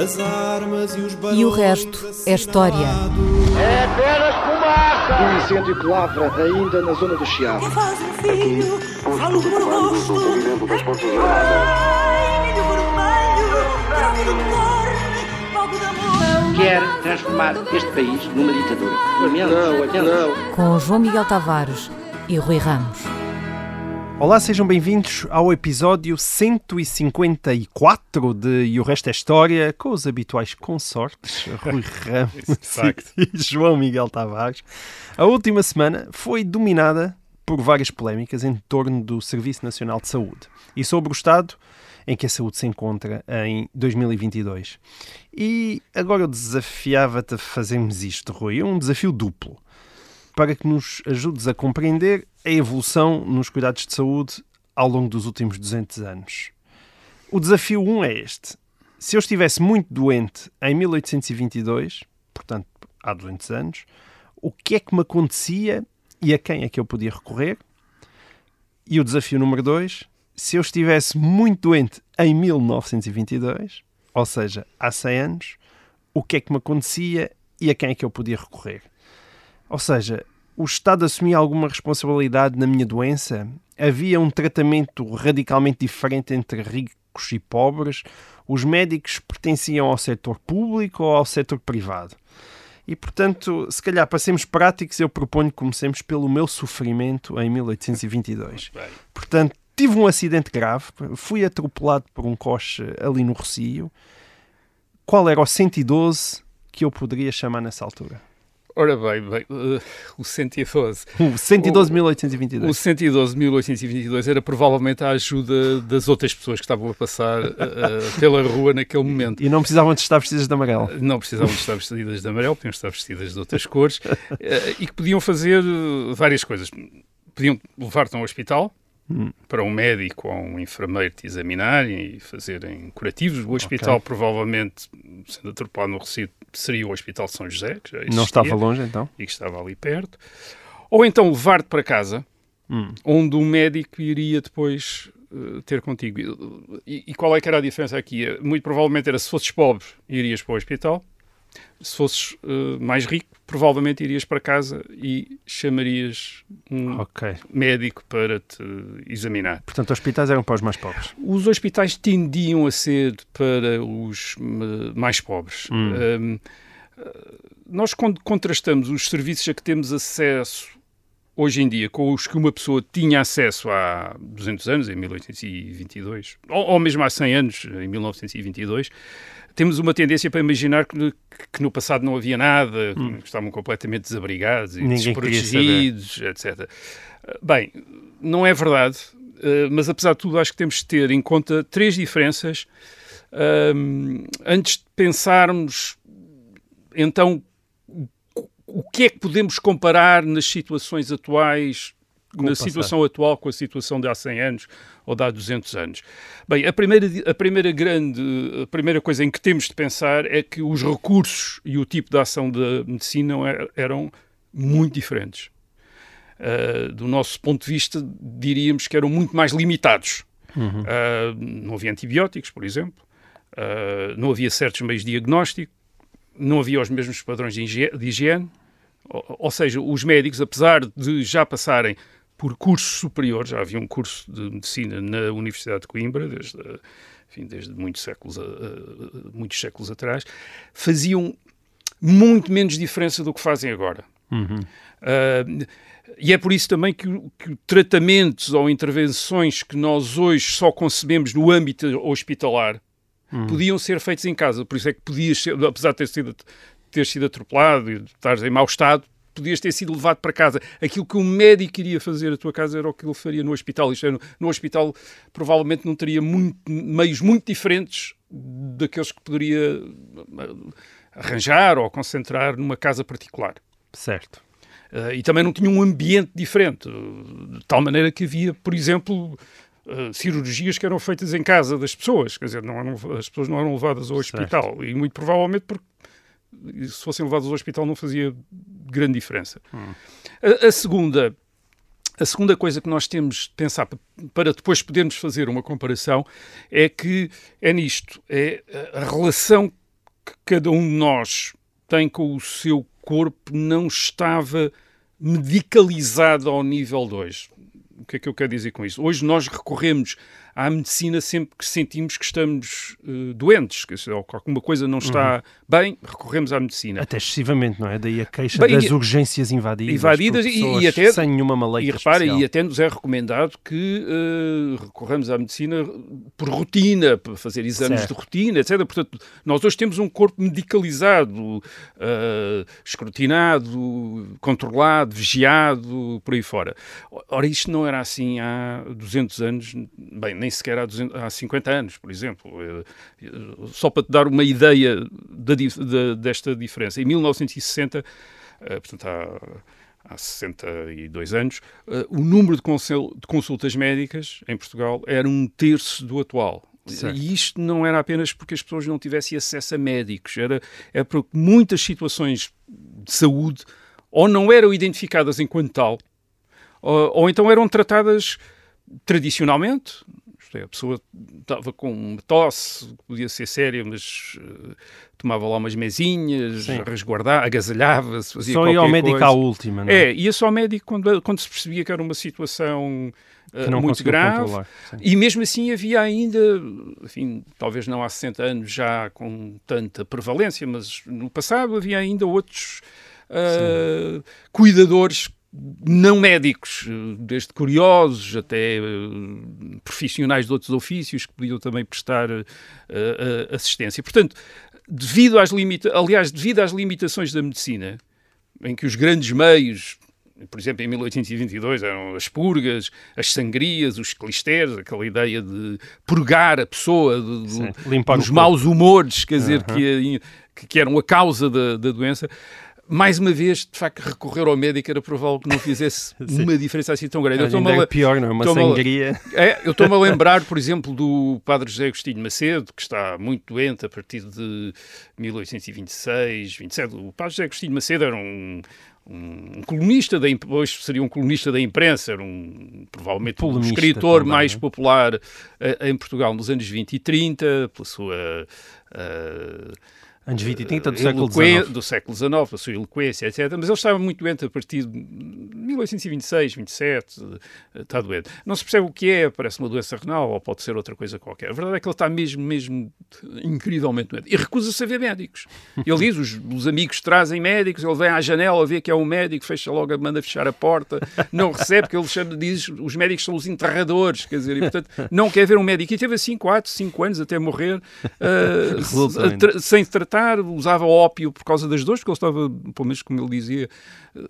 As armas e os E o resto é história. É apenas fumaça! Um incêndio que lavra ainda na zona do Chiado. faz um filho, falo rosto. De amor. Quer transformar este país numa ditadura. Não, não. Com João Miguel Tavares e Rui Ramos. Olá, sejam bem-vindos ao episódio 154 de E o Resto é História, com os habituais consortes, Rui Ramos e João Miguel Tavares. A última semana foi dominada por várias polémicas em torno do Serviço Nacional de Saúde e sobre o estado em que a saúde se encontra em 2022. E agora eu desafiava-te a fazermos isto, Rui, é um desafio duplo para que nos ajudes a compreender a evolução nos cuidados de saúde ao longo dos últimos 200 anos. O desafio 1 é este. Se eu estivesse muito doente em 1822, portanto há 200 anos, o que é que me acontecia e a quem é que eu podia recorrer? E o desafio número 2, se eu estivesse muito doente em 1922, ou seja, há 100 anos, o que é que me acontecia e a quem é que eu podia recorrer? Ou seja, o Estado assumia alguma responsabilidade na minha doença? Havia um tratamento radicalmente diferente entre ricos e pobres? Os médicos pertenciam ao setor público ou ao setor privado? E, portanto, se calhar, para sermos práticos, eu proponho que comecemos pelo meu sofrimento em 1822. Bem. Portanto, tive um acidente grave, fui atropelado por um coche ali no Rocio. Qual era o 112 que eu poderia chamar nessa altura? Ora bem, bem uh, o 112. O 112 1822. O 112 1822 era provavelmente a ajuda das outras pessoas que estavam a passar uh, uh, pela rua naquele momento. E não precisavam de estar vestidas de amarelo. Não precisavam de estar vestidas de amarelo, podiam estar vestidas de outras cores eh, e que podiam fazer várias coisas. Podiam levar-te a um hospital para um médico ou um enfermeiro te examinarem e fazerem curativos. O hospital, provavelmente, sendo atropelado no Recife, seria o Hospital de São José, que já Não existia estava longe, então? e que estava ali perto. Ou então levar-te para casa, Hum. onde um médico iria depois eh, ter contigo. E, e qual é que era a diferença aqui? Eh, Muito provavelmente era se fosses pobre, irias para o hospital. Se fosses eh, mais rico, provavelmente irias para casa e chamarias um Ok. médico para te examinar. Portanto, hospitais eram para os mais pobres. Os hospitais tendiam a ser para os hum, mais pobres. Hum, eh, nós, quando contrastamos os serviços a que temos acesso hoje em dia com os que uma pessoa tinha acesso há 200 anos, em 1822, ou, ou mesmo há 100 anos, em 1922, temos uma tendência para imaginar que, que no passado não havia nada, que estavam completamente desabrigados e Ninguém desprotegidos, etc. Bem, não é verdade, eh, mas apesar de tudo, acho que temos de ter em conta três diferenças ahm, antes de pensarmos, então, o- que é que podemos comparar nas situações atuais, na situação atual com a situação de há 100 anos ou de há 200 anos? Bem, a primeira, a primeira grande, a primeira coisa em que temos de pensar é que os recursos e o tipo de ação da medicina er- eram muito diferentes. Uh, do nosso ponto de vista, diríamos que eram muito mais limitados. Uh, não havia antibióticos, por exemplo, uh, não havia certos meios de diagnóstico, não havia os mesmos padrões de higie- de higiene, ou, ou seja, os médicos, apesar de já passarem por cursos superiores, já havia um curso de medicina na Universidade de Coimbra, desde, enfim, desde muitos, séculos, a- a- muitos séculos atrás, faziam muito menos diferença do que fazem agora. Uh, e é por isso também que, que tratamentos ou intervenções que nós hoje só concebemos no âmbito hospitalar podiam ser feitos em casa. Por isso é que podias ser, apesar de ter sido, ter sido atropelado e de estares em mau estado, podias ter sido levado para casa. Aquilo que um médico iria fazer à tua casa era o que ele faria no hospital. Isto é, no, no hospital provavelmente não teria muito- meios muito diferentes daqueles que poderia eh, arranjar ou concentrar numa casa particular. Certo. Uh, e também não tinha um ambiente diferente, de tal maneira que havia, por exemplo, uh, cirurgias que eram feitas em casa das pessoas, quer dizer, não eram, as pessoas não eram levadas ao hospital, e muito provavelmente porque se fossem levadas ao hospital não fazia grande diferença. A, a segunda a segunda coisa que nós temos de pensar pa- para depois podermos fazer uma comparação é que é nisto, é a relação cada um de nós tem com o seu corpo não estava medicalizado ao nível 2. O que é que eu quero dizer com isso? Hoje nós recorremos à medicina sempre que sentimos que estamos uh, doentes, que alguma coisa não está uhum. bem, recorremos à medicina. Até excessivamente, não é? Daí a queixa bem, das e, urgências invadidas. Invadidas e, e, até. Sem nenhuma maleita. E repare, e até nos é recomendado que uh, recorremos à medicina por rotina, para fazer exames certo. de rotina, etc. Portanto, nós hoje temos um corpo medicalizado, uh, escrutinado, controlado, vigiado, por aí fora. Ora, isto não era assim há 200 anos, bem, nem nem sequer há, 200, há 50 anos, por exemplo. Eh, eh, só para te dar uma ideia da, da, desta diferença. Em 1960, eh, portanto, há, há 62 anos, o número de, de consultas médicas em Portugal era um terço do atual. Certo. E isto não era apenas porque as pessoas não tivessem acesso a médicos, era, era porque muitas situações de saúde ou não eram identificadas enquanto tal, ou, ou então eram tratadas tradicionalmente, a pessoa estava com uma tosse, podia ser séria, mas uh, tomava lá umas mesinhas, resguardava, agasalhava-se, fazia só ia ao médico à última, não é? É, ia só ao médico quando, quando se percebia que era uma situação uh, muito grave. E mesmo assim havia ainda, enfim, talvez não há 60 anos já com tanta prevalência, mas no passado havia ainda outros uh, cuidadores não médicos, desde curiosos até uh, profissionais de outros ofícios que podiam também prestar uh, uh, assistência. Portanto, devido às limita aliás, devido às limitações da medicina, em que os grandes meios, por exemplo, em 1822 eram as purgas, as sangrias, os clisteres, aquela ideia de purgar a pessoa de, Sim, dos maus humores, quer dizer, que, que, eram a causa da, da doença mais uma vez, de facto, recorrer ao médico era provável que não fizesse uma diferença assim tão grande. Ainda é pior, não é? Uma sangria. É, eu estou-me a lembrar, por exemplo, do padre José Agostinho Macedo, que está muito doente a partir de 1826, 27. O padre José Agostinho Macedo era um, um colunista da hoje seria um colunista da imprensa, era um provavelmente um escritor também, mais popular uh, em Portugal nos anos 20 e 30, pela sua uh, Anos 20 e 30 do século XIX. Do século XIX, a sua eloquência, etc. Mas ele estava muito doente a partir de 1826, 27, está doente. Não se percebe o que é, parece uma doença renal ou pode ser outra coisa qualquer. A verdade é que ele está mesmo, mesmo incrivelmente doente. E recusa-se a ver médicos. Ele diz, os, os, amigos trazem médicos, ele vem à janela, vê que é um médico, fecha logo, manda fechar a porta, não recebe, porque ele diz, os médicos são os enterradores, quer dizer, e portanto não quer ver um médico. E teve assim 4, 5 anos até morrer, uh, sem tratar usava ópio por causa das dores, porque ele estava, pelo menos como ele dizia,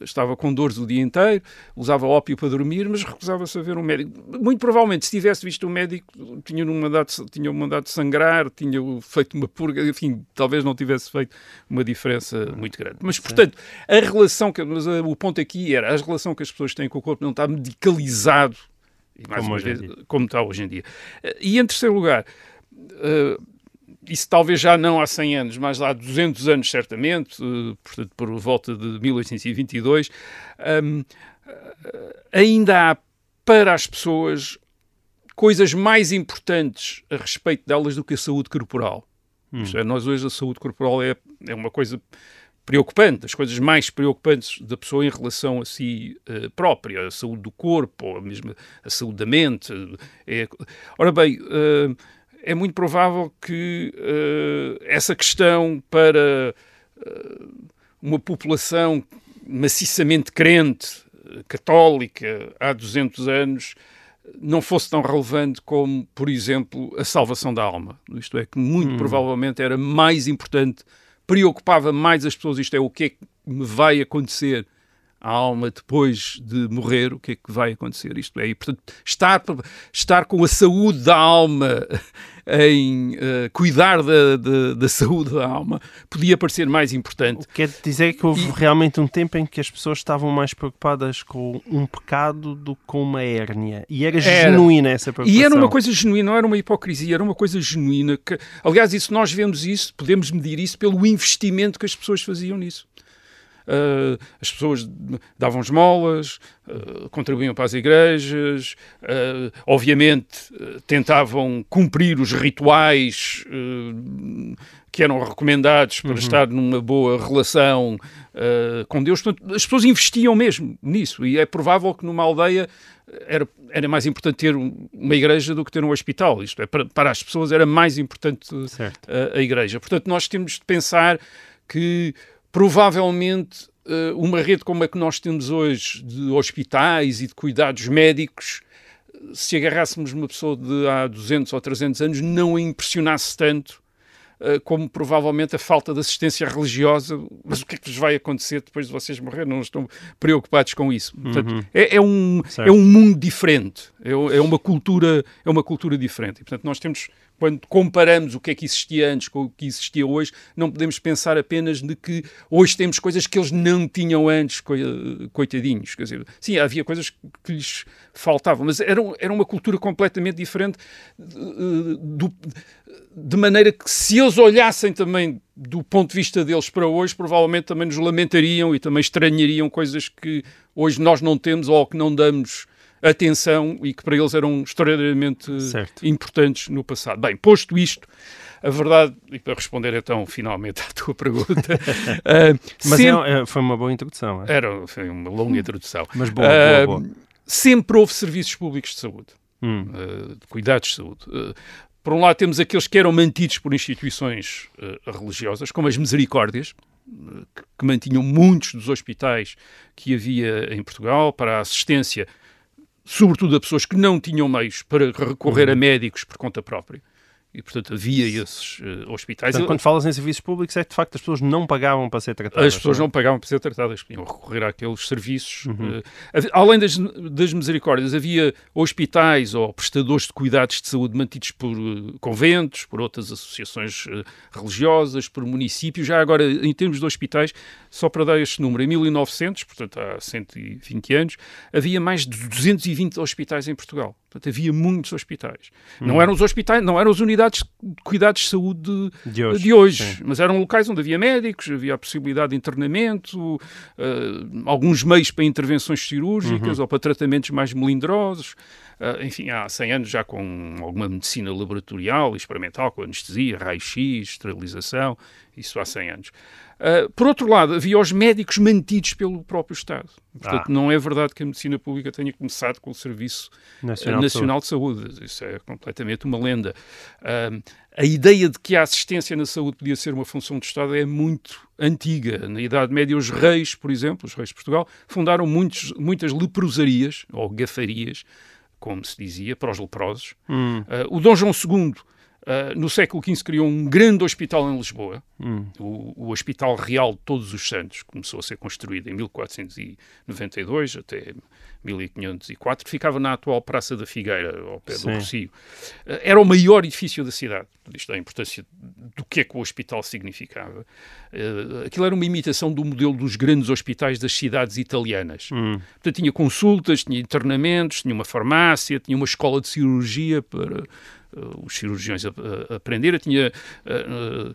estava com dores o dia inteiro, usava ópio para dormir, mas recusava-se a ver um médico. Muito provavelmente, se tivesse visto um médico, tinha um mandado, tinha um mandado de sangrar, tinha feito uma purga, enfim, talvez não tivesse feito uma diferença muito grande. Mas, portanto, a relação, que, mas o ponto aqui era, a relação que as pessoas têm com o corpo não está medicalizado, como, vez, como está hoje em dia. E, em terceiro lugar, uh, isso talvez já não há 100 anos, mas há 200 anos certamente, eh, portanto por volta de 1822, um, eh, ainda há para as pessoas coisas mais importantes a respeito delas do que a saúde corporal. Hum. É, nós hoje a saúde corporal é, é uma coisa preocupante, as coisas mais preocupantes da pessoa em relação a si uh, própria, a saúde do corpo, ou mesmo a saúde da mente. É... Ora bem, uh, é muito provável que uh, essa questão para uh, uma população maciçamente crente, católica, há 200 anos, não fosse tão relevante como, por exemplo, a salvação da alma. Isto é, que muito hum. provavelmente era mais importante, preocupava mais as pessoas, isto é, o que é que me vai acontecer à alma depois de morrer, o que é que vai acontecer? Isto é, e, portanto, estar, estar com a saúde da alma em uh, cuidar da, da, da, saúde da alma podia parecer mais importante. Quer dizer que houve e... realmente um tempo em que as pessoas estavam mais preocupadas com um pecado do que com uma hérnia. E era, era. genuína essa preocupação. E era uma coisa genuína, não era uma hipocrisia, era uma coisa genuína. Que, aliás, isso nós vemos isso, podemos medir isso pelo investimento que as pessoas faziam nisso. Uh, as pessoas davam esmolas, uh, contribuíam para as igrejas, uh, obviamente tentavam cumprir os rituais que eram recomendados para uhum. estar numa boa relação uh, com Deus. Portanto, as pessoas investiam mesmo nisso e é provável que numa aldeia era, era mais importante ter uma igreja do que ter um hospital. Isto é, para, para as pessoas era mais importante a, a igreja. Portanto, nós temos de pensar que provavelmente uh, uma rede como a que nós temos hoje de hospitais e de cuidados médicos se agarrássemos uma pessoa de há 200 ou 300 anos, não a impressionasse tanto eh, como provavelmente a falta de assistência religiosa. Mas o que é que lhes vai acontecer depois de vocês morrerem? Não estão preocupados com isso. Portanto, uhum. é, é, um, é um mundo diferente, é, é, uma cultura, é uma cultura diferente. E, portanto, nós temos quando comparamos o que é que existia antes com o que existia hoje, não podemos pensar apenas de que hoje temos coisas que eles não tinham antes, coitadinhos. Quer dizer, sim, havia coisas que lhes faltavam, mas era, era uma cultura completamente diferente, do, de maneira que se eles olhassem também do ponto de vista deles para hoje, provavelmente também nos lamentariam e também estranhariam coisas que hoje nós não temos ou que não damos atenção e que para eles eram extraordinariamente certo. importantes no passado. Bem, posto isto, a verdade, e para responder então finalmente à tua pergunta. uh, Mas sempre, é, foi uma boa introdução. É? Era foi uma longa introdução. Mas boa, boa, boa. Sempre houve serviços públicos de saúde, hum. uh, de cuidados de saúde. por um lado, temos aqueles que eram mantidos por instituições religiosas, como as misericórdias, que mantinham muitos dos hospitais que havia em Portugal para a assistência sobretudo a pessoas que não tinham meios para recorrer uhum. a médicos por conta própria e, portanto, havia esses uh, hospitais. Portanto, quando falas em serviços públicos, é que de facto as pessoas não pagavam para ser tratadas. As pessoas não, é? não pagavam para ser tratadas, podiam recorrer àqueles serviços. Uhum. Uh, além das, das misericórdias, havia hospitais ou prestadores de cuidados de saúde mantidos por uh, conventos, por outras associações religiosas, por municípios. Já agora, em termos de hospitais, só para dar este número, em 1900, portanto há 120 anos, havia mais de 220 hospitais em Portugal. Portanto, havia muitos hospitais. Hum. Não eram os hospitais, não eram as unidades de cuidados de saúde de hoje, de hoje mas eram locais onde havia médicos, havia a possibilidade de internamento, uh, alguns meios para intervenções cirúrgicas uhum. ou para tratamentos mais melindrosos. Uh, enfim, há 100 anos já com alguma medicina laboratorial, experimental, com anestesia, raio-x, esterilização, isso há 100 anos. Uh, por outro lado, havia os médicos mantidos pelo próprio Estado. Portanto, ah. não é verdade que a medicina pública tenha começado com o Serviço Nacional, Nacional de, Saúde. de, Saúde. Isso é completamente uma lenda. Uh, a ideia de que a assistência na saúde podia ser uma função do Estado é muito antiga. Na Idade Média, os reis, por exemplo, os reis de Portugal, fundaram muitos, muitas leprosarias, ou gafarias, como se dizia, para os leprosos. Hum. Uh, o Dom João II no século XV criou um grande hospital em Lisboa, hum. o, o, Hospital Real de Todos os Santos, começou a ser construído em 1492 até 1504, ficava na atual Praça da Figueira, ao pé Sim. do Rocio. Uh, era o maior edifício da cidade, isto é a importância do que é que o hospital significava. Uh, aquilo era uma imitação do modelo dos grandes hospitais das cidades italianas. Hum. Portanto, tinha consultas, tinha internamentos, tinha uma farmácia, tinha uma escola de cirurgia para uh, os cirurgiões a, a aprender. Eu tinha uh,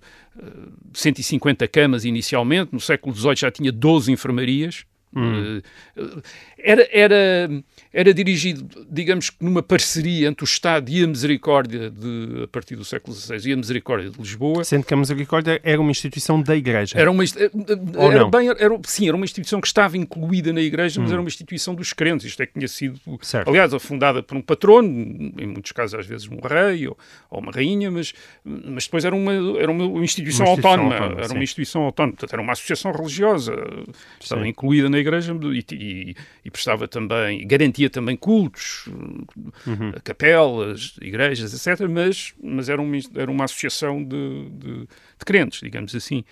150 camas inicialmente, no século XVIII já tinha 12 enfermarias. Hum. Uh, era, era, era dirigido, digamos que numa parceria entre o Estado e a Misericórdia de, a partir do século XVI e a Misericórdia de Lisboa. Sendo que a Misericórdia era uma instituição da Igreja. Era uma, era bem, era, sim, era uma instituição que estava incluída na Igreja, mas hum. era uma instituição dos crentes. Isto é que tinha sido, certo. aliás, fundada por um patrono, em muitos casos às vezes um rei ou, ou uma rainha, mas, mas depois era uma, era uma instituição, uma instituição autónoma, autónoma, era sim. uma instituição autónoma, portanto era uma associação religiosa, estava sim. incluída na Igreja e, e, e prestava também, garantia também cultos, uhum. capelas, igrejas, etc., mas, mas era, uma, era uma associação de, de, de crentes, digamos assim.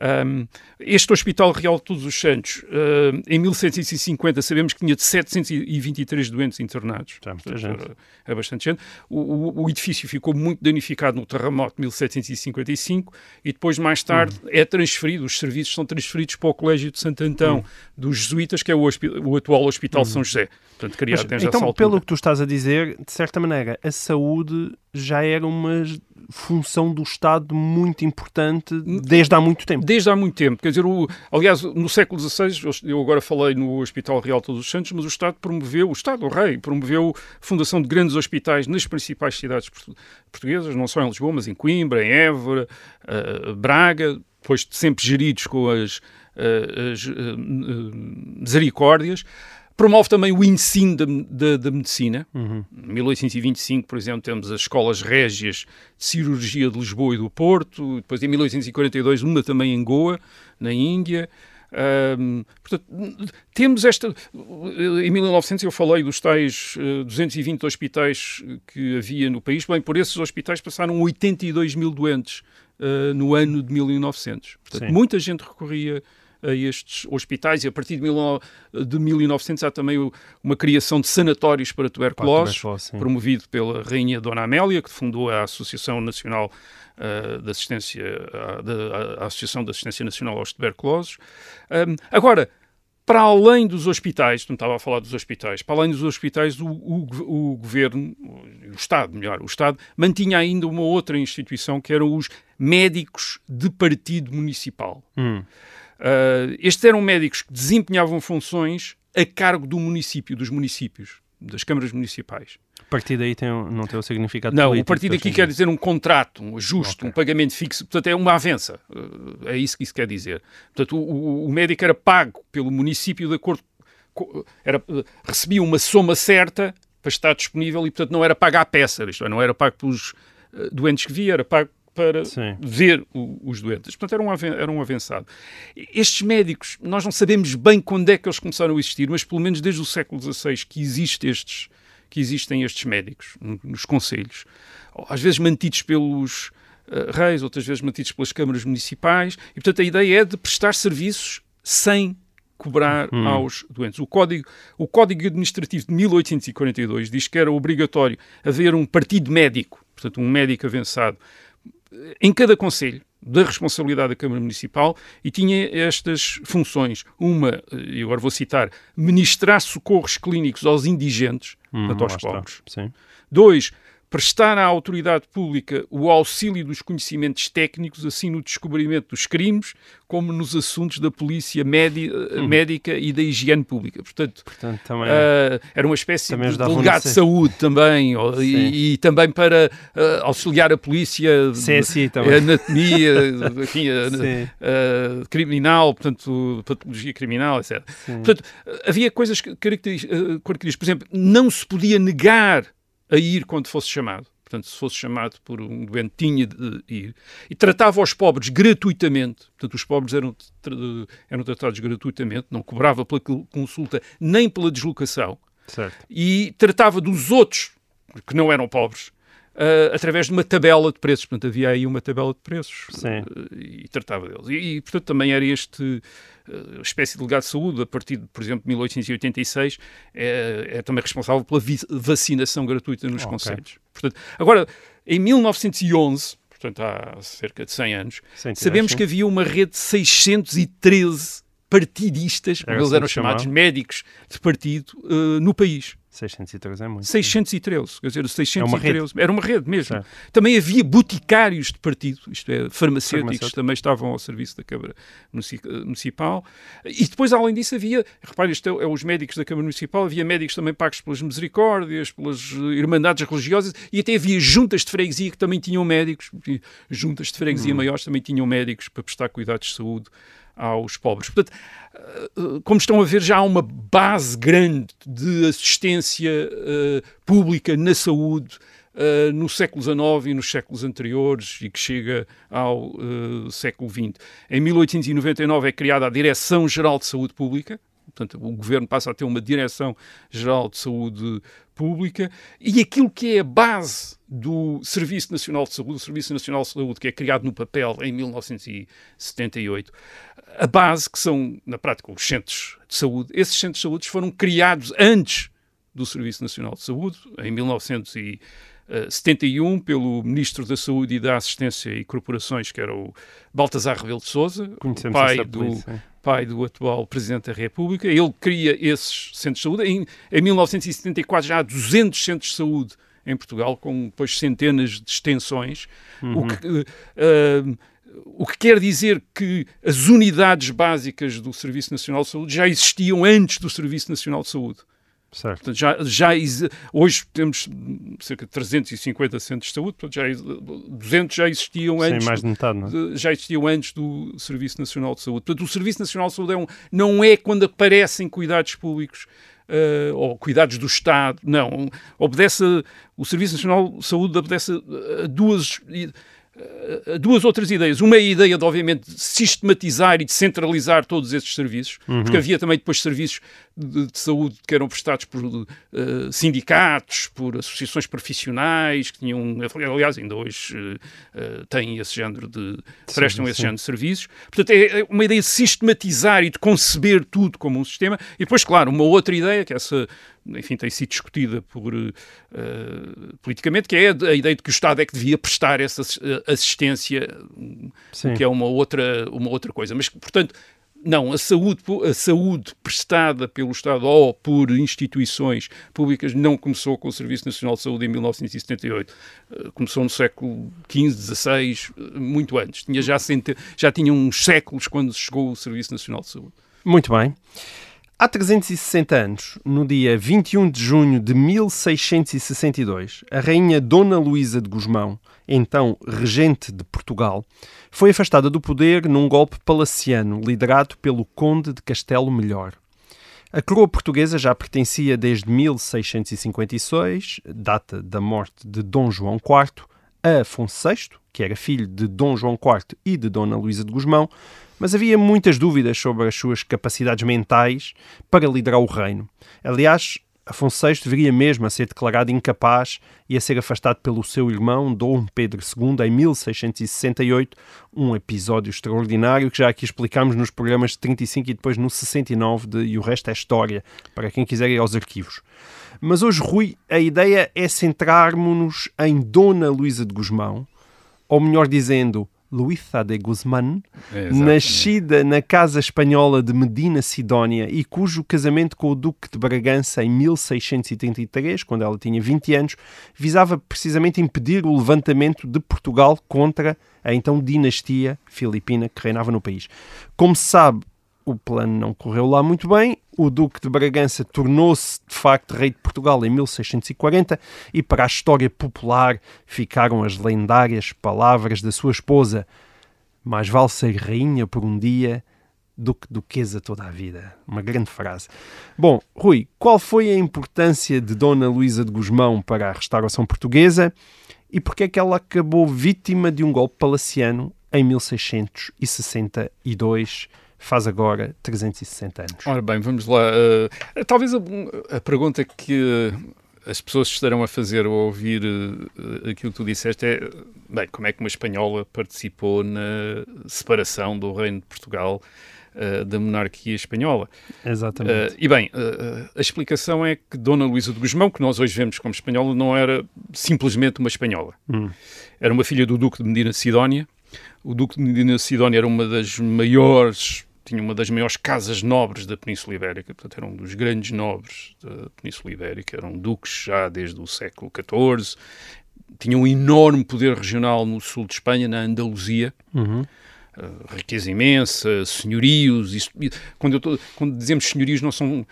Um, este Hospital Real de Todos os Santos, uh, em 1750, sabemos que tinha de 723 doentes internados. Já, muita gente. É bastante gente. O, o, o, edifício ficou muito danificado no terremoto de 1755 e depois, mais tarde, uhum. é transferido, os serviços são transferidos para o Colégio de Santo Antão uhum. dos Jesuítas, que é o, o atual Hospital uhum. São José. Portanto, criado Mas, então, pelo que tu estás a dizer, de certa maneira, a saúde já era uma função do Estado muito importante desde há muito tempo. Desde há muito tempo. Quer dizer, o, aliás, no século XVI, eu agora falei no Hospital Real Todos os Santos, mas o Estado promoveu, o Estado, o Rei, promoveu a fundação de grandes hospitais nas principais cidades portuguesas, não só em Lisboa, mas em Coimbra, em Évora, uh, Braga, depois sempre geridos com as, uh, as uh, misericórdias. Promove também o ensino da, da, da medicina. Uhum. Em 1825, por exemplo, temos as escolas régias de cirurgia de Lisboa e do Porto. Depois, em 1842, uma também em Goa, na Índia. Um, portanto, temos esta. Em 1900 eu falei dos tais uh, 220 hospitais que havia no país. Bem, por esses hospitais passaram 82 mil doentes uh, no ano de 1900. Portanto, Sim. muita gente recorria a estes hospitais e a partir de, mil, de 1900 há também uma criação de sanatórios para tuberculose, tuberculose, promovido pela Rainha Dona Amélia, que fundou a Associação Nacional uh, de Assistência, a, de, a Associação de Assistência Nacional aos Tuberculosos. Um, agora, para além dos hospitais, não estava a falar dos hospitais, para além dos hospitais, o, o, o governo, o Estado, melhor, o Estado, mantinha ainda uma outra instituição que eram os médicos de partido municipal. Hum. Uh, estes eram médicos que desempenhavam funções a cargo do município, dos municípios, das câmaras municipais. A partir daí tem, não tem o significado Não, político, o partido aqui quer dizer um contrato, um ajuste, Ok. um pagamento fixo, portanto é uma avença. Uh, É isso que isso quer dizer. Portanto, o, o- médico era pago pelo município de acordo com, era, uh, recebia uma soma certa para estar disponível e, portanto, não era pago à peça, isto é, não era pago pelos doentes que via, era pago para Sim. ver o- os doentes. Portanto, era um, era um avançado. Estes médicos, nós não sabemos bem quando é que eles começaram a existir, mas pelo menos desde o século XVI que, existe estes, que existem estes médicos no- nos conselhos. Às vezes mantidos pelos eh, reis, outras vezes mantidos pelas câmaras municipais. E, portanto, a ideia é de prestar serviços sem cobrar aos doentes. O código, o código Administrativo de 1842 diz que era obrigatório haver um partido médico, portanto, um médico avançado, em cada conselho da responsabilidade da Câmara Municipal e tinha estas funções. Uma, e agora vou citar, ministrar socorros clínicos aos indigentes, Hum, portanto, aos pobres. Sim. Dois, prestar à autoridade pública o auxílio dos conhecimentos técnicos, assim no descobrimento dos crimes, como nos assuntos da polícia médi- Uhum. médica e da higiene pública. Portanto, Portanto, também ah, era uma espécie de delegado de saúde também, Sim. e, e também para ah, auxiliar a polícia de- CSI também. anatomia, enfim, Sim. a- criminal, portanto, patologia criminal, etc. Portanto, havia coisas características, por exemplo, não se podia negar a ir quando fosse chamado. Portanto, se fosse chamado por um doente, tinha de ir. E tratava os pobres gratuitamente. Portanto, os pobres eram, eram tratados gratuitamente, não cobrava pela consulta nem pela deslocação Certo. e tratava dos outros que não eram pobres ah, através de uma tabela de preços. Portanto, havia aí uma tabela de preços ah, e tratava deles. E, e, portanto, também era este ah, espécie de delegado de saúde, a partir de, por exemplo, 1886, é, é também responsável pela vacinação gratuita nos Ok. conselhos. Portanto, agora, em 1911, portanto, há cerca de 100 anos, Sem tirar, sabemos sim. que havia uma rede de 613 partidistas, como eles assim eram chamados, chamavam. médicos de partido, ah, no país. 613 é muito. 613, quer dizer, 613. rede. Era uma rede mesmo. Certo. Também havia boticários de partido, isto é, farmacêuticos, também estavam ao serviço da Câmara Munici- Municipal. E depois, além disso, havia, repare, isto é, é os médicos da Câmara Municipal, havia médicos também pagos pelas misericórdias, pelas eh, irmandades religiosas, e até havia juntas de freguesia que também tinham médicos, juntas de freguesia maiores também tinham médicos para prestar cuidados de saúde aos pobres. Portanto, eh, como estão a ver, já há uma base grande de assistência eh, pública na saúde eh, no século XIX e nos séculos anteriores e que chega ao eh, século XX. Em 1899 é criada a Direção-Geral de Saúde Pública, portanto o governo passa a ter uma Direção-Geral de Saúde Pública e aquilo que é a base do Serviço Nacional de Saúde, o Serviço Nacional de Saúde que é criado no papel em 1978, a base que são, na prática, os centros de saúde, esses centros de saúde foram criados antes do Serviço Nacional de Saúde, em 1971, pelo Ministro da Saúde e da Assistência e Corporações, que era o Baltasar Rebelo de Conhecemos pai do, polícia. Pai do atual Presidente da República. Ele cria esses centros de saúde. Em, em 1974 já há 200 centros de saúde em Portugal, com depois centenas de extensões, Uhum. o que. uh, o que quer dizer que as unidades básicas do Serviço Nacional de Saúde já existiam antes do Serviço Nacional de Saúde. Certo. Portanto, já, já hoje temos cerca de 350 centros de saúde, portanto, já, ex- 200 já existiam Sem antes mais de metade, não é? já existiam antes do Serviço Nacional de Saúde. Portanto, o Serviço Nacional de Saúde é um- não é quando aparecem cuidados públicos eh, ou cuidados do Estado, não. Obedece, a- o Serviço Nacional de Saúde obedece a duas, a duas outras ideias. Uma é a ideia de, obviamente, sistematizar e de centralizar todos esses serviços, porque havia também depois serviços de, de saúde que eram prestados por eh, sindicatos, por associações profissionais, que tinham, aliás, ainda hoje eh, têm esse género de, prestam esse sim. género de serviços. Portanto, é é uma ideia de sistematizar e de conceber tudo como um sistema. E depois, claro, uma outra ideia, que essa, enfim, tem sido discutida por, eh, politicamente, que é a ideia de que o Estado é que devia prestar essa assi- assistência, Sim. que é uma outra, uma outra coisa. Mas, portanto, não, a saúde, a saúde prestada pelo Estado ou por instituições públicas não começou com o Serviço Nacional de Saúde em 1978. Eh, Começou no século XV, XVI, eh, muito antes. Tinha já, já tinha uns séculos quando chegou o Serviço Nacional de Saúde. Muito bem. Há 360 anos, no dia 21 de junho de 1662, a rainha Dona Luísa de Gusmão, então regente de Portugal, foi afastada do poder num golpe palaciano liderado pelo conde de Castelo Melhor. A coroa portuguesa já pertencia desde 1656, data da morte de Dom João IV, a Afonso VI, que era filho de Dom João IV e de Dona Luísa de Gusmão, mas havia muitas dúvidas sobre as suas capacidades mentais para liderar o reino. Aliás, Afonso VI deveria mesmo a ser declarado incapaz e a ser afastado pelo seu irmão Dom Pedro II em 1668, um episódio extraordinário que já aqui explicámos nos programas de 35 e depois no 69 de E o Resto é História, para quem quiser ir aos arquivos. Mas hoje, Rui, a ideia é centrarmos-nos em Dona Luísa de Gusmão, ou melhor dizendo, Luísa de Guzmán, nascida na casa espanhola de Medina Sidónia e cujo casamento com o Duque de Bragança em 1633, quando ela tinha 20 anos, visava precisamente impedir o levantamento de Portugal contra a então dinastia filipina que reinava no país. Como se sabe, o plano não correu lá muito bem. O Duque de Bragança tornou-se, de facto, rei de Portugal em 1640 e, para a história popular, ficaram as lendárias palavras da sua esposa: Mais vale ser rainha por um dia do que duquesa toda a vida. Uma grande frase. Bom, Rui, qual foi a importância de Dona Luísa de Gusmão para a restauração portuguesa e porquê é que ela acabou vítima de um golpe palaciano em 1662? Faz agora 360 anos. Ora bem, vamos lá. Uh, talvez a, a, pergunta que as pessoas estarão a fazer ao ouvir uh, aquilo que tu disseste é: bem, como é que uma espanhola participou na separação do Reino de Portugal uh, da monarquia espanhola? Exatamente. e bem, a explicação é que Dona Luísa de Gusmão, que nós hoje vemos como espanhola, não era simplesmente uma espanhola. Hum. Era uma filha do Duque de Medina Sidónia. O Duque de Medina Sidónia era uma das maiores tinha uma das maiores casas nobres da Península Ibérica, portanto era um dos grandes nobres da Península Ibérica, eram duques já desde o século XIV, tinha um enorme poder regional no sul de Espanha, na Andaluzia, uhum. uh, riqueza imensa, senhorios, isso, quando, tô, quando, dizemos senhorios não são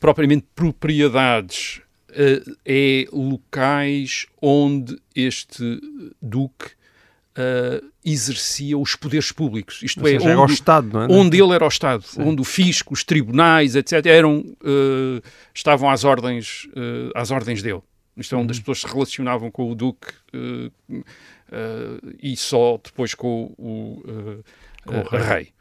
propriamente propriedades, uh, é locais onde este duque Uh, exercia os poderes públicos. Isto Ou é, seja, onde, era o Estado, não é? onde ele era o Estado, Sim. onde o fisco, os tribunais, etc., eram, uh, estavam às ordens, uh, às ordens dele. Isto é onde uhum. as pessoas se relacionavam com o Duque e só depois com o, com o rei. rei.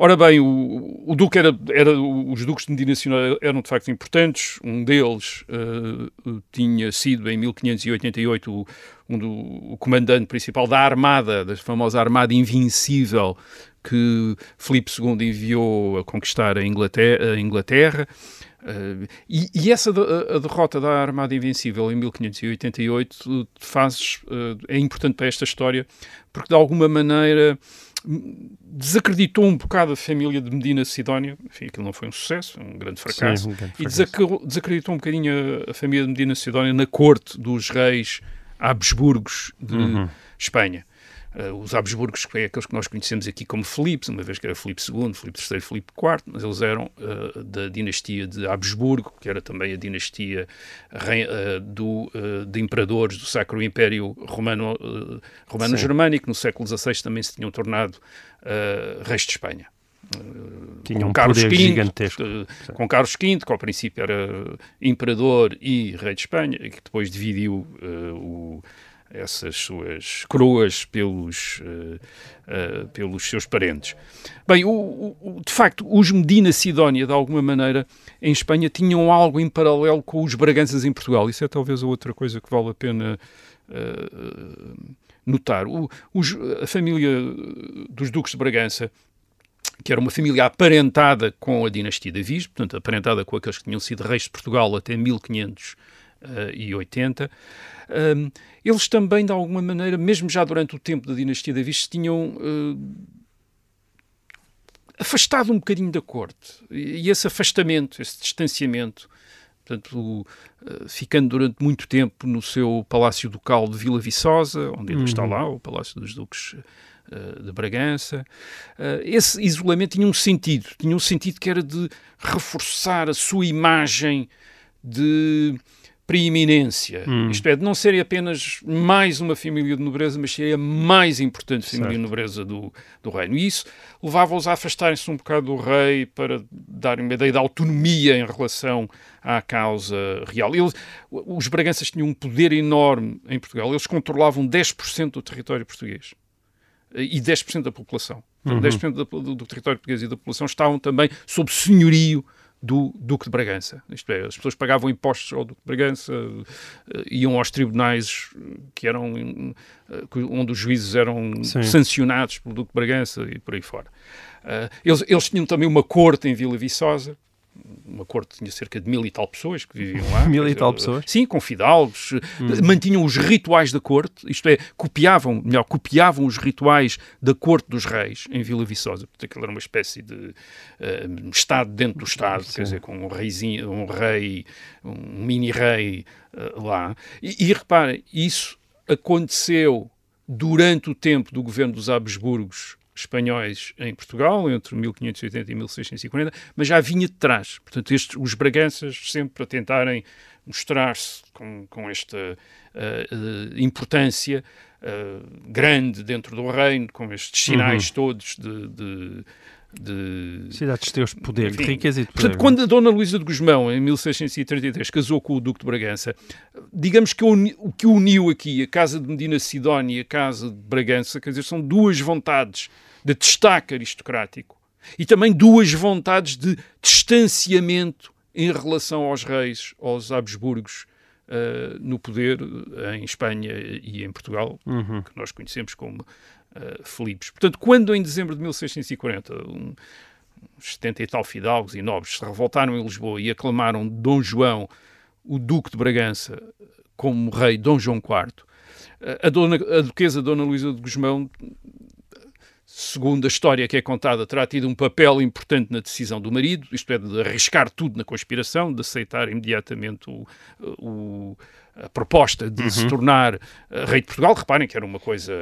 Ora bem, o, o Duque era, era, os Duques de Medina Nacional eram de facto importantes. Um deles uh, tinha sido em 1588 o, um do, o comandante principal da Armada, da famosa Armada Invencível que Filipe II enviou a conquistar a Inglaterra. A Inglaterra. Uh, e, e, essa de, a derrota da Armada Invencível em 1588 faz, uh, é importante para esta história porque de alguma maneira desacreditou um bocado a família de Medina Sidónia, enfim, aquilo não foi um sucesso, um grande fracasso, Sim, um grande e fracasso. desacreditou um bocadinho a, a família de Medina Sidónia na corte dos reis Habsburgos de Uhum. Espanha. Uh, os Habsburgos, que é aqueles que nós conhecemos aqui como Filipes, uma vez que era Filipe II, Filipe III, Filipe IV, mas eles eram uh, da dinastia de Habsburgo, que era também a dinastia rei- uh, do, uh, de imperadores do Sacro Império Romano, Romano-Germânico. No século XVI também se tinham tornado reis de Espanha. Tinha com um Carlos poder V, gigantesco. eh, com Carlos V, que ao princípio era imperador e rei de Espanha, e que depois dividiu eh, o- essas suas coroas pelos, eh, eh, pelos seus parentes. Bem, o- o- de facto, os Medina Sidónia, de alguma maneira, em Espanha, tinham algo em paralelo com os Braganças em Portugal. Isso é talvez outra coisa que vale a pena eh, notar. O- os- a família dos Duques de Bragança que era uma família aparentada com a dinastia de Viz, portanto, aparentada com aqueles que tinham sido reis de Portugal até 1580. Um, eles também, de alguma maneira, mesmo já durante o tempo da dinastia de Viz, se tinham uh, afastado um bocadinho da corte. E, e esse afastamento, esse distanciamento, portanto, uh, ficando durante muito tempo no seu palácio ducal de Vila Viçosa, onde ele está lá, o Palácio dos Duques de Bragança. Esse isolamento tinha um sentido, tinha um sentido que era de reforçar a sua imagem de preeminência, isto é, de não serem apenas mais uma família de nobreza, mas seria a mais importante família de Certo. nobreza do, do reino. E isso levava-os a afastarem-se um bocado do rei para darem uma ideia de autonomia em relação à causa real. Eles, os Braganças tinham um poder enorme em Portugal, eles controlavam 10% do território português e 10% da população. Portanto, 10% da- do, do território português e da população estavam também sob senhorio do Duque de Bragança. Isto é, as pessoas pagavam impostos ao Duque de Bragança, eh, iam aos tribunais eh, que eram eh, onde os juízes eram Sim. sancionados pelo Duque de Bragança e por aí fora. Eles, eles tinham também uma corte em Vila Viçosa, uma corte tinha cerca de mil e tal pessoas que viviam lá. Mil e tal pessoas? Sim, com fidalgos, eh, mantinham os rituais da corte, isto é, copiavam, melhor, copiavam os rituais da corte dos reis em Vila Viçosa. Portanto, aquilo era uma espécie de eh, Estado dentro do Estado, quer dizer, com um reizinho, um rei, um mini-rei eh, lá. E, e reparem, isso aconteceu durante o tempo do governo dos Habsburgos espanhóis em Portugal, entre 1580 e 1640, mas já vinha de trás. Portanto, estes, os Braganças sempre a tentarem mostrar-se com, com esta eh, importância eh, grande dentro do reino, com estes sinais todos de- de- de, Cidades teus de poder, de enfim, riqueza e de poder. Portanto, quando a Dona Luísa de Gusmão, em 1633, casou com o Duque de Bragança, digamos que uni- o que uniu aqui a Casa de Medina Sidónia e a Casa de Bragança, quer dizer, são duas vontades de destaque aristocrático e também duas vontades de distanciamento em relação aos reis, aos Habsburgos, eh, no poder eh, em Espanha e em Portugal, Uhum. que nós conhecemos como uh, Filipes. Portanto, quando em dezembro de 1640 um, uns 70 e tal fidalgos e nobres se revoltaram em Lisboa e aclamaram Dom João, o Duque de Bragança, como rei Dom João IV, uh, a, dona, a duquesa Dona Luísa de Gusmão, segundo a história que é contada, terá tido um papel importante na decisão do marido, isto é, de arriscar tudo na conspiração, de aceitar imediatamente o, o- a proposta de se tornar uh, rei de Portugal. Reparem que era uma coisa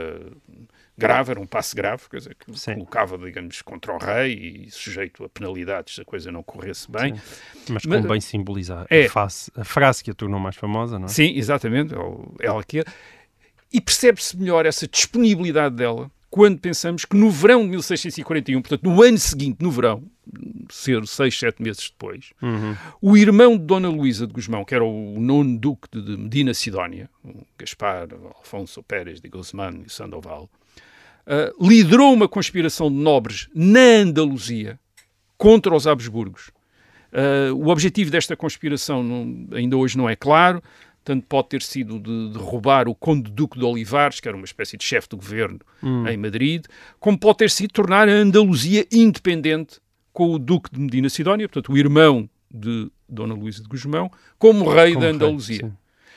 grave, era um passo grave, quer dizer, que Sim. colocava, digamos, contra o rei e sujeito a penalidades se a coisa não corresse bem. Mas Mas- convém simbolizar É. a, face- a frase que a tornou mais famosa, não é? Sim, exatamente, é o- ela que é. E percebe-se melhor essa disponibilidade dela quando pensamos que no verão de 1641, portanto, no ano seguinte, no verão, ser seis, sete meses depois, o irmão de Dona Luísa de Gusmão, que era o nono duque de Medina Sidónia, Gaspar Alfonso Pérez de Guzmán e Sandoval, ah, liderou uma conspiração de nobres na Andaluzia contra os Habsburgos. Ah, o objetivo desta conspiração não- ainda hoje não é claro, tanto pode ter sido de, de roubar o Conde Duque de Olivares, que era uma espécie de chefe do governo em Madrid, como pode ter sido tornar a Andaluzia independente com o Duque de Medina Sidónia, portanto, o irmão de Dona Luísa de Gusmão, como rei Como da rei, Andaluzia. sim.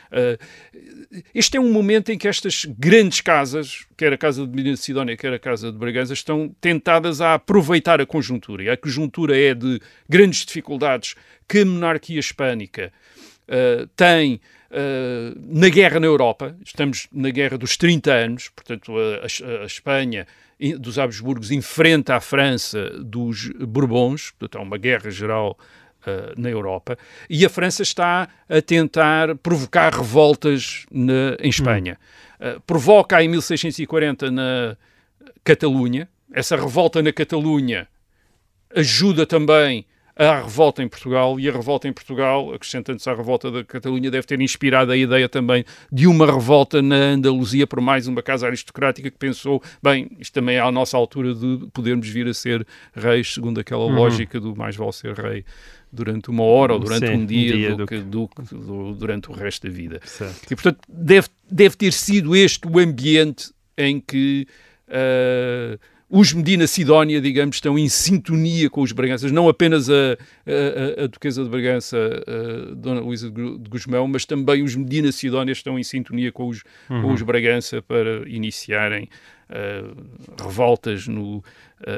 Uh, este é um momento em que estas grandes casas, quer a Casa de Medina de Sidónia, quer a Casa de Bragança, estão tentadas a aproveitar a conjuntura. E a conjuntura é de grandes dificuldades que a monarquia hispânica uh, tem Uh, na guerra na Europa, estamos na guerra dos 30 anos, portanto, a, a, a Espanha dos Habsburgos enfrenta a França dos Bourbons, portanto, há uma guerra geral uh, na Europa, e a França está a tentar provocar revoltas na, em Espanha. Hum. Uh, provoca em 1640 na Catalunha, essa revolta na Catalunha ajuda também a revolta em Portugal, e a revolta em Portugal, acrescentando-se à revolta da Catalunha, deve ter inspirado a ideia também de uma revolta na Andaluzia por mais uma casa aristocrática que pensou, bem, isto também é à nossa altura de podermos vir a ser reis, segundo aquela uhum. lógica do mais vale ser rei durante uma hora ou durante Sim, um dia, dia do, que, do, do, durante o resto da vida. Certo. E, portanto, deve, deve ter sido este o ambiente em que uh, os Medina Sidónia, digamos, estão em sintonia com os Braganças, não apenas a, a, a Duquesa de Bragança, a Dona Luísa de Guzmão, mas também os Medina Sidónia estão em sintonia com os, uhum. com os Bragança para iniciarem uh, revoltas no,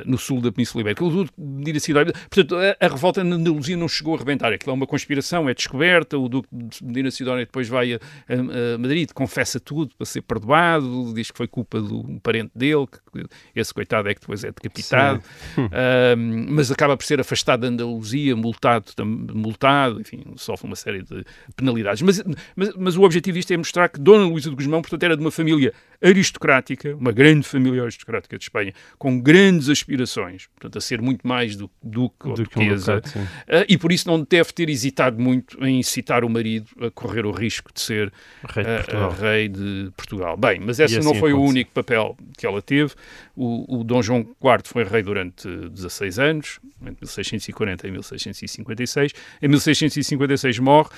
no sul da Península Ibérica. Portanto, a, a revolta na Andaluzia não chegou a rebentar. Aquilo é uma conspiração, é descoberta. O Duque de Medina Sidónia depois vai a, a, a, Madrid, confessa tudo para ser perdoado, diz que foi culpa de um parente dele, que esse coitado é que depois é decapitado, uh, mas acaba por ser afastado da Andaluzia, multado, multado, enfim, sofre uma série de penalidades. Mas, mas, mas o objetivo disto é mostrar que Dona Luísa de Guzmão, portanto, era de uma família aristocrática, uma grande família aristocrática de Espanha, com grandes aspirações, portanto, a ser muito mais do, do que a duquesa, uh, e por isso não deve ter hesitado muito em incitar o marido a correr o risco de ser rei de, uh, rei de Portugal. Bem, mas esse assim não foi aconteceu. o único papel que ela teve. O, o Dom João IV foi rei durante 16 anos, entre 1640 e 1656. Em 1656 morre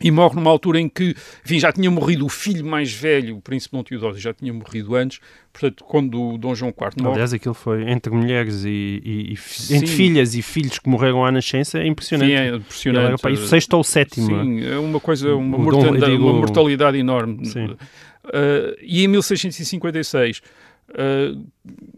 e morre numa altura em que, enfim, já tinha morrido o filho mais velho, o príncipe Dom Teodósio, já tinha morrido antes, portanto, quando o Dom João IV morre... Aliás, aquilo foi entre mulheres e, e, e entre filhas e filhos que morreram à nascença, é impressionante. Sim, é impressionante. Ele, o sexto ou o sétimo. Sim, é uma coisa, uma, mortandade, digo... uma mortalidade enorme. Sim. Uh, e em 1656 Uh,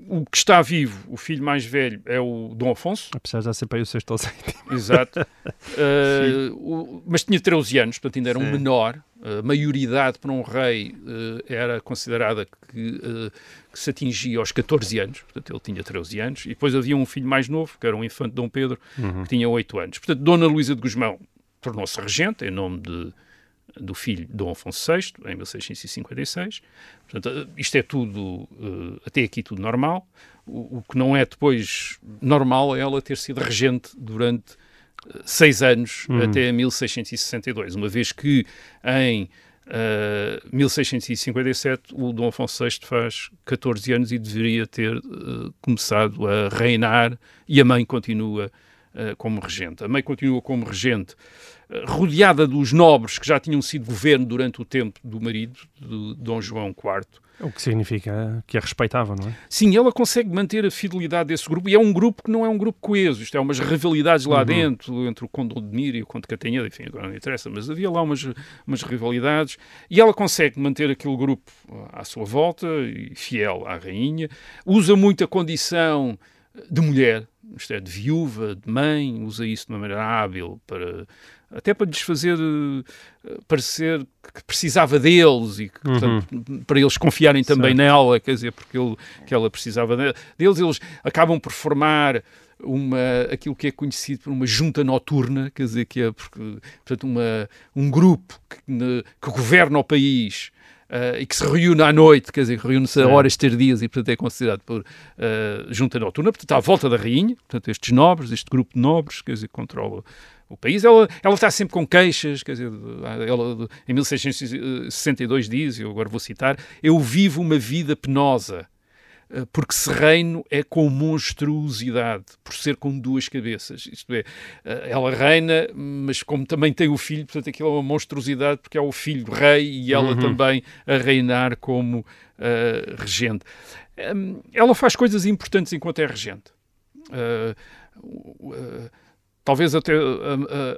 o que está vivo, o filho mais velho, é o Dom Afonso. Apesar de já ser para o sexto ou sétimo. Exato. Uh, o, mas tinha 13 anos, portanto ainda era Sim. um menor. A maioridade para um rei uh, era considerada que, que, se atingia aos 14 anos, portanto ele tinha 13 anos. E depois havia um filho mais novo, que era um infante Dom Pedro, uhum. que tinha 8 anos. Portanto, Dona Luísa de Guzmão tornou-se regente em nome de do filho Dom Afonso VI, em 1656. Portanto, isto é tudo, uh, até aqui tudo normal. O, o, que não é depois normal é ela ter sido regente durante uh, seis anos, hum. até 1662, uma vez que em uh, eh, 1657 o Dom Afonso VI faz 14 anos e deveria ter começado a reinar e a mãe continua como regente. A mãe continua como regente rodeada dos nobres que já tinham sido governo durante o tempo do marido, de Dom João IV. O que significa que a respeitavam, não é? Sim, ela consegue manter a fidelidade desse grupo e é um grupo que não é um grupo coeso. Isto é umas rivalidades lá uhum. dentro, entre o Conde Odmir e o Conde Catanhedo, enfim, agora não interessa, mas havia lá umas, umas rivalidades e ela consegue manter aquele grupo à sua volta, e fiel à rainha. Usa muito a condição de mulher, isto é, de viúva, de mãe, usa isso de uma maneira hábil para até para lhes fazer uh, parecer que precisava deles e que, uhum. portanto, para eles confiarem também certo. nela, quer dizer, porque ele, que ela precisava deles, eles acabam por formar uma, aquilo que é conhecido por uma junta noturna, quer dizer, que é porque, portanto, uma, um grupo que, que governa o país Uh, e que se reúne à noite, quer dizer, reúne-se a horas tardias e, portanto, é considerado por uh, junta noturna, portanto, à volta da rainha, portanto, estes nobres, este grupo de nobres, quer dizer, controla o país. Ela, ela está sempre com queixas, quer dizer, ela, em 1662 diz, eu agora vou citar, eu vivo uma vida penosa, eh, porque serreino é com monstruosidade, por ser com duas cabeças. Isto é, eh, ela reina, mas como também tem o filho, portanto aquilo é uma monstruosidade, porque é o filho rei e ela uhum. também a reinar como uh, regente. Um, ela faz coisas importantes enquanto é regente. Uh, uh, talvez até a,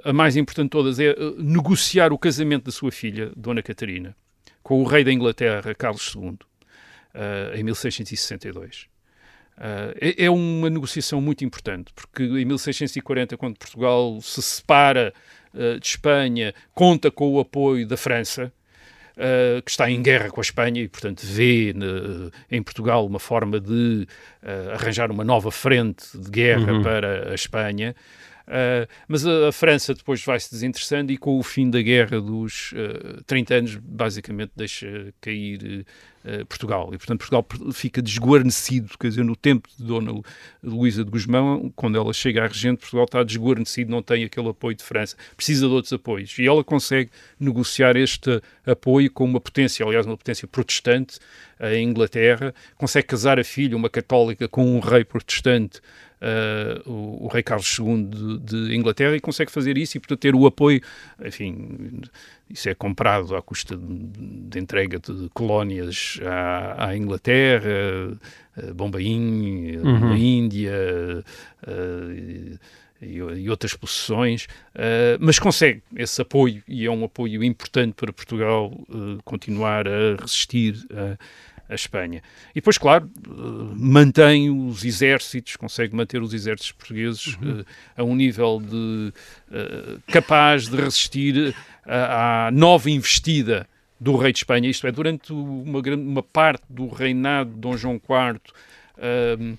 a, a, mais importante de todas, é negociar o casamento da sua filha, Dona Catarina, com o rei da Inglaterra, Carlos II, uh, em 1662. Uh, é, é, uma negociação muito importante, porque em 1640, quando Portugal se separa uh, de Espanha, conta com o apoio da França, uh, que está em guerra com a Espanha e, portanto, vê em Portugal uma forma de arranjar uma nova frente de guerra uhum. para a Espanha. Uh, mas a, a, França depois vai se desinteressando e com o fim da guerra dos uh, 30 anos, basicamente deixa cair uh, Portugal. E, portanto, Portugal fica desguarnecido, quer dizer, no tempo de Dona Luísa de Guzmão, quando ela chega à regente, Portugal está desguarnecido, não tem aquele apoio de França, precisa de outros apoios. E ela consegue negociar este apoio com uma potência, aliás, uma potência protestante, a Inglaterra, consegue casar a filha, uma católica, com um rei protestante uh, o, o, rei Carlos II de, de, Inglaterra e consegue fazer isso e, portanto, ter o apoio, enfim, isso é comprado à custa de, de entrega de colónias à, à Inglaterra, uh, Bombaim, uhum. na Índia, uh, e, outras posições, mas consegue esse apoio e é um apoio importante para Portugal continuar a resistir a Espanha. E depois, claro, eh, mantém os exércitos, consegue manter os exércitos portugueses uhum. uh, a um nível de uh, capaz de resistir à nova investida do rei de Espanha, isto é, durante uma, uma parte do reinado de Dom João IV, uh,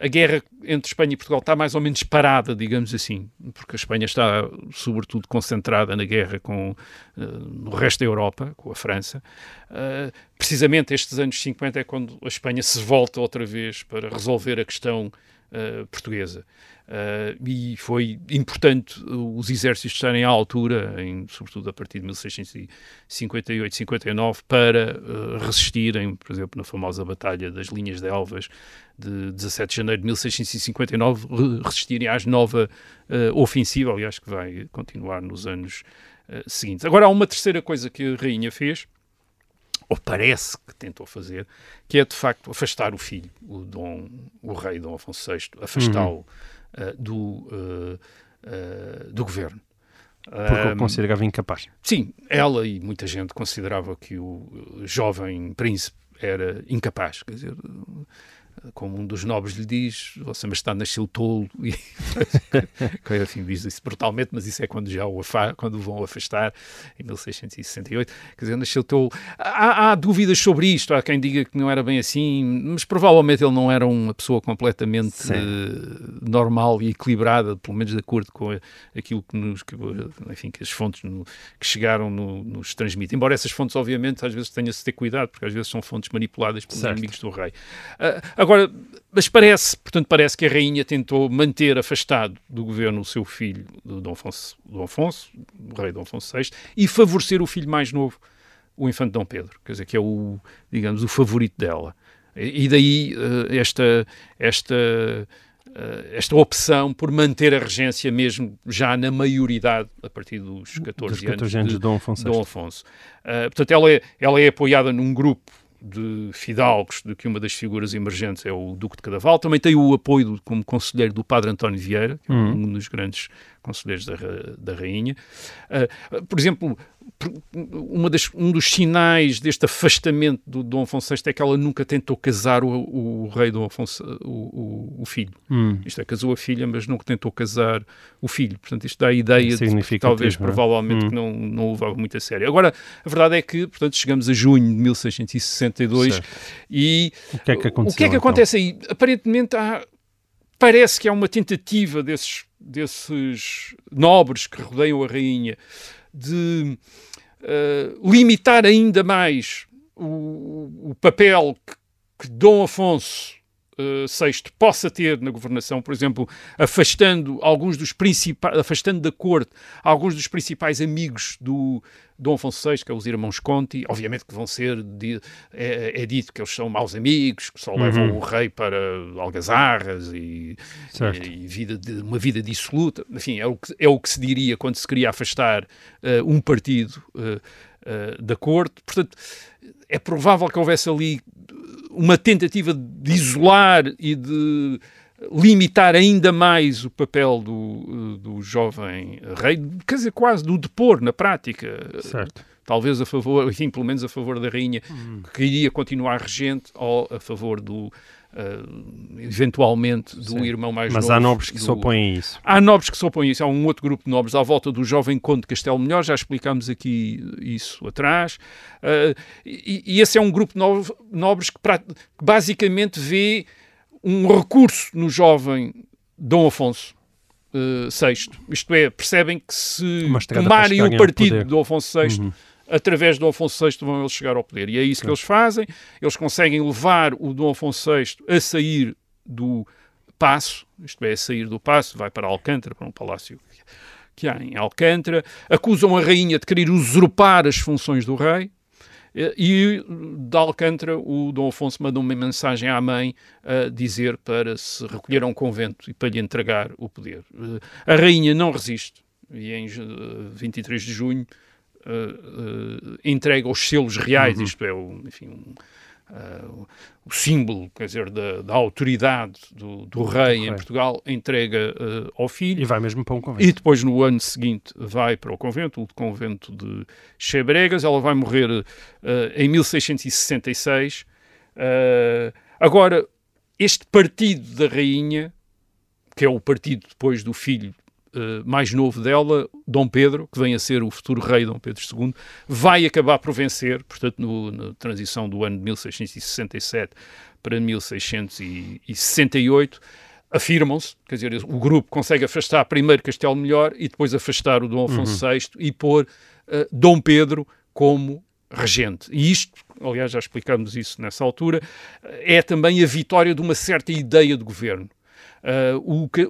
a guerra entre Espanha e Portugal está mais ou menos parada, digamos assim, porque a Espanha está sobretudo concentrada na guerra com uh, no resto da Europa, com a França. Uh, precisamente estes anos 50 é quando a Espanha se volta outra vez para resolver a questão uh, portuguesa. Uh, e foi importante os exércitos estarem à altura, em, sobretudo a partir de 1658, 59, para uh, resistirem, por exemplo, na famosa Batalha das Linhas de Elvas de 17 de janeiro de 1659, resistirem à nova ofensiva, aliás, que vai continuar nos anos seguintes. Agora, há uma terceira coisa que a Rainha fez, ou parece que tentou fazer, que é de facto afastar o filho, o, Dom, o rei Dom Afonso VI, afastá-lo. Uhum uh, do, uh, do governo. Porque o considerava incapaz. Sim, ela e muita gente considerava que o jovem príncipe era incapaz. Quer dizer, como um dos nobres lhe diz, Vossa Majestade nasceu tolo, e enfim, diz isso brutalmente, mas isso é quando já o, quando o vão afastar, em 1668, quer dizer, nasceu tolo. Há, há, dúvidas sobre isto, há quem diga que não era bem assim, mas provavelmente ele não era uma pessoa completamente uh, normal e equilibrada, pelo menos de acordo com aquilo que, nos, que, enfim, que as fontes no, que chegaram no, nos transmitem. Embora essas fontes, obviamente, às vezes tenha-se ter cuidado, porque às vezes são fontes manipuladas pelos certo. inimigos do rei. Uh, Agora, mas parece, portanto, parece que a rainha tentou manter afastado do governo o seu filho, Dom Afonso, Dom Afonso, o rei Dom Afonso VI, e favorecer o filho mais novo, o infante Dom Pedro, quer dizer, que é o, digamos, o favorito dela. E daí uh, esta, esta, uh, esta opção por manter a regência mesmo já na maioridade, a partir dos 14, dos 14 anos, anos de Dom Afonso. Dom Afonso. Uh, portanto, ela é, ela é apoiada num grupo de fidalgos, de que uma das figuras emergentes é o Duque de Cadaval. Também tem o apoio como conselheiro do Padre António Vieira, que é um uhum. dos grandes conselheiros da, da Rainha. Uh, por exemplo, uma das, um dos sinais deste afastamento do Dom Afonso VI é que ela nunca tentou casar o, o rei Dom Afonso, o, o, o filho. Hum. Isto é, casou a filha, mas nunca tentou casar o filho. Portanto, isto dá a ideia de que talvez, é? provavelmente, hum. que não, não o levava muito a sério. Agora, a verdade é que, portanto, chegamos a junho de 1662 certo. e o que é que, o que, é que então? acontece aí? Aparentemente há, parece que há uma tentativa desses, desses nobres que rodeiam a rainha de uh, limitar ainda mais o, o papel que, que, Dom Afonso uh, VI possa ter na governação, por exemplo, afastando alguns dos principais, afastando da corte alguns dos principais amigos do Dom Afonso VI, que é os irmãos Conti, obviamente que vão ser, é, é, dito que eles são maus amigos, que só uhum. levam o rei para algazarras e, e, e vida de, uma vida dissoluta. Enfim, é o, que, é o que se diria quando se queria afastar uh, um partido uh, uh, da corte. Portanto, é provável que houvesse ali uma tentativa de isolar e de limitar ainda mais o papel do, do jovem rei, quer dizer, quase do depor na prática. Certo. Talvez a favor, enfim, pelo menos a favor da rainha, que iria continuar regente, ou a favor do, uh, eventualmente do irmão mais Mas novo. há nobres que do- se opõem a isso. Há nobres que se opõem a isso. Há um outro grupo de nobres à volta do jovem Conde de Castelo Melhor, já explicámos aqui isso atrás. Uh, e, e esse é um grupo de no- nobres que, pra- que basicamente vê um recurso no jovem Dom Afonso uh, VI. Isto é, percebem que se tomarem o partido Dom Afonso VI, Uhum. através de Dom Afonso VI vão eles chegar ao poder. E é isso que eles fazem. Eles conseguem levar o Dom Afonso VI a sair do passo, isto é, a sair do passo, vai para Alcântara, para um palácio que há em Alcântara, acusam a rainha de querer usurpar as funções do rei, eh, e de Alcântara o Dom Afonso manda uma mensagem à mãe a dizer para se recolher a um convento e para lhe entregar o poder. Eh, A rainha não resiste e em eh, 23 de junho eh, eh, entrega os selos reais, isto é, o, enfim, um, eh, o símbolo, quer dizer, da, da autoridade do, do rei em rei. Portugal, entrega eh, ao filho. E vai mesmo para um E convento. depois, no ano seguinte, vai para o convento, o convento de Chebregas. Ela vai morrer eh, em 1666. Eh, agora, este partido da rainha, que é o partido depois do filho eh, mais novo dela, Dom Pedro, que vem a ser o futuro rei Dom Pedro II, vai acabar por vencer, portanto, no- na transição do ano de 1667 para 1668, afirmam-se, quer dizer, o grupo consegue afastar primeiro Castelo Melhor e depois afastar o Dom Afonso VI e pôr eh, Dom Pedro como regente. E isto, aliás, já explicámos isso nessa altura, é também a vitória de uma certa ideia de governo. Uh,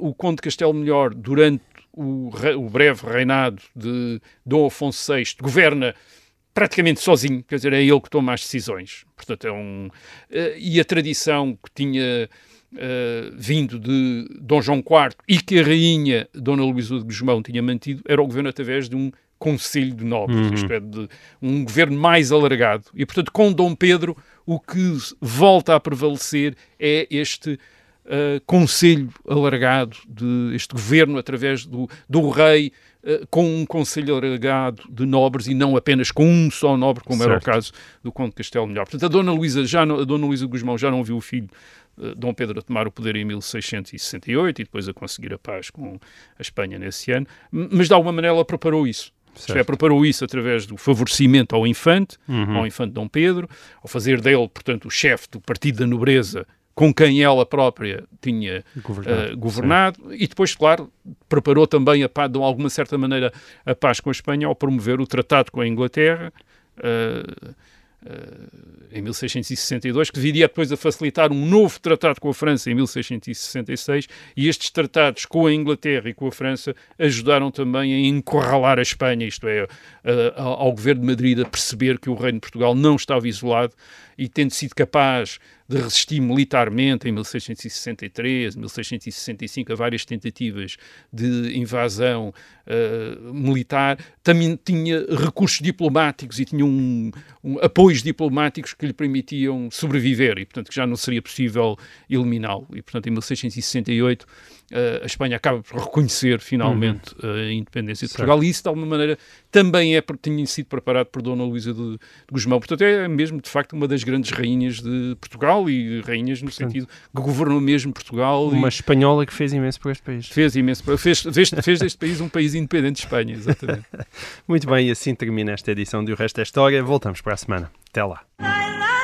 o, o Conde de Castelo Melhor, durante o, o breve reinado de Dom Afonso VI, governa praticamente sozinho, quer dizer, é ele que toma as decisões. Portanto, é um. eh, e a tradição que tinha eh, vindo de Dom João IV e que a rainha Dona Luísa de Guzmão tinha mantido era o governo através de um conselho de nobres, isto é, de um governo mais alargado. E, portanto, com Dom Pedro, o que volta a prevalecer é este uh, conselho alargado, de este governo através do, do rei, uh, com um conselho alargado de nobres e não apenas com um só nobre, como era o Certo. caso do Conde de Castelo Melhor. Portanto, a Dona Luísa, já não, a Dona Luísa Guzmão já não viu o filho uh, Dom Pedro a tomar o poder em 1668 e depois a conseguir a paz com a Espanha nesse ano, mas de alguma maneira ela preparou isso. É, Certo. preparou isso através do favorecimento ao infante, Uhum. ao infante Dom Pedro, ao fazer dele, portanto, o chefe do Partido da Nobreza com quem ela própria tinha Governado, eh, governado. E depois, claro, preparou também a paz, de alguma certa maneira a paz com a Espanha ao promover o tratado com a Inglaterra eh, eh, em 1662, que viria depois a facilitar um novo tratado com a França em 1666, e estes tratados com a Inglaterra e com a França ajudaram também a encurralar a Espanha, isto é, a- ao governo de Madrid a perceber que o reino de Portugal não estava isolado e tendo sido capaz de resistir militarmente em 1663, 1665 a várias tentativas de invasão eh, militar, também tinha recursos diplomáticos e tinha um, um- apoios diplomáticos que lhe permitiam sobreviver e, portanto, que já não seria possível eliminá-lo. E, portanto, em 1668 eh, a Espanha acaba por reconhecer finalmente a independência de Certo. Portugal e isso, de alguma maneira, também é porque tinha sido preparado por Dona Luísa de, de Guzmão. Portanto, é mesmo, de facto, uma das grandes rainhas de Portugal e rainhas no sentido que governou mesmo Portugal Uma e espanhola que fez imenso por este país. fez imenso. Fez, fez, fez deste país um país independente de Espanha, exatamente. Muito bem, e assim termina esta edição de O Resto é História. Voltamos para a semana. Até lá.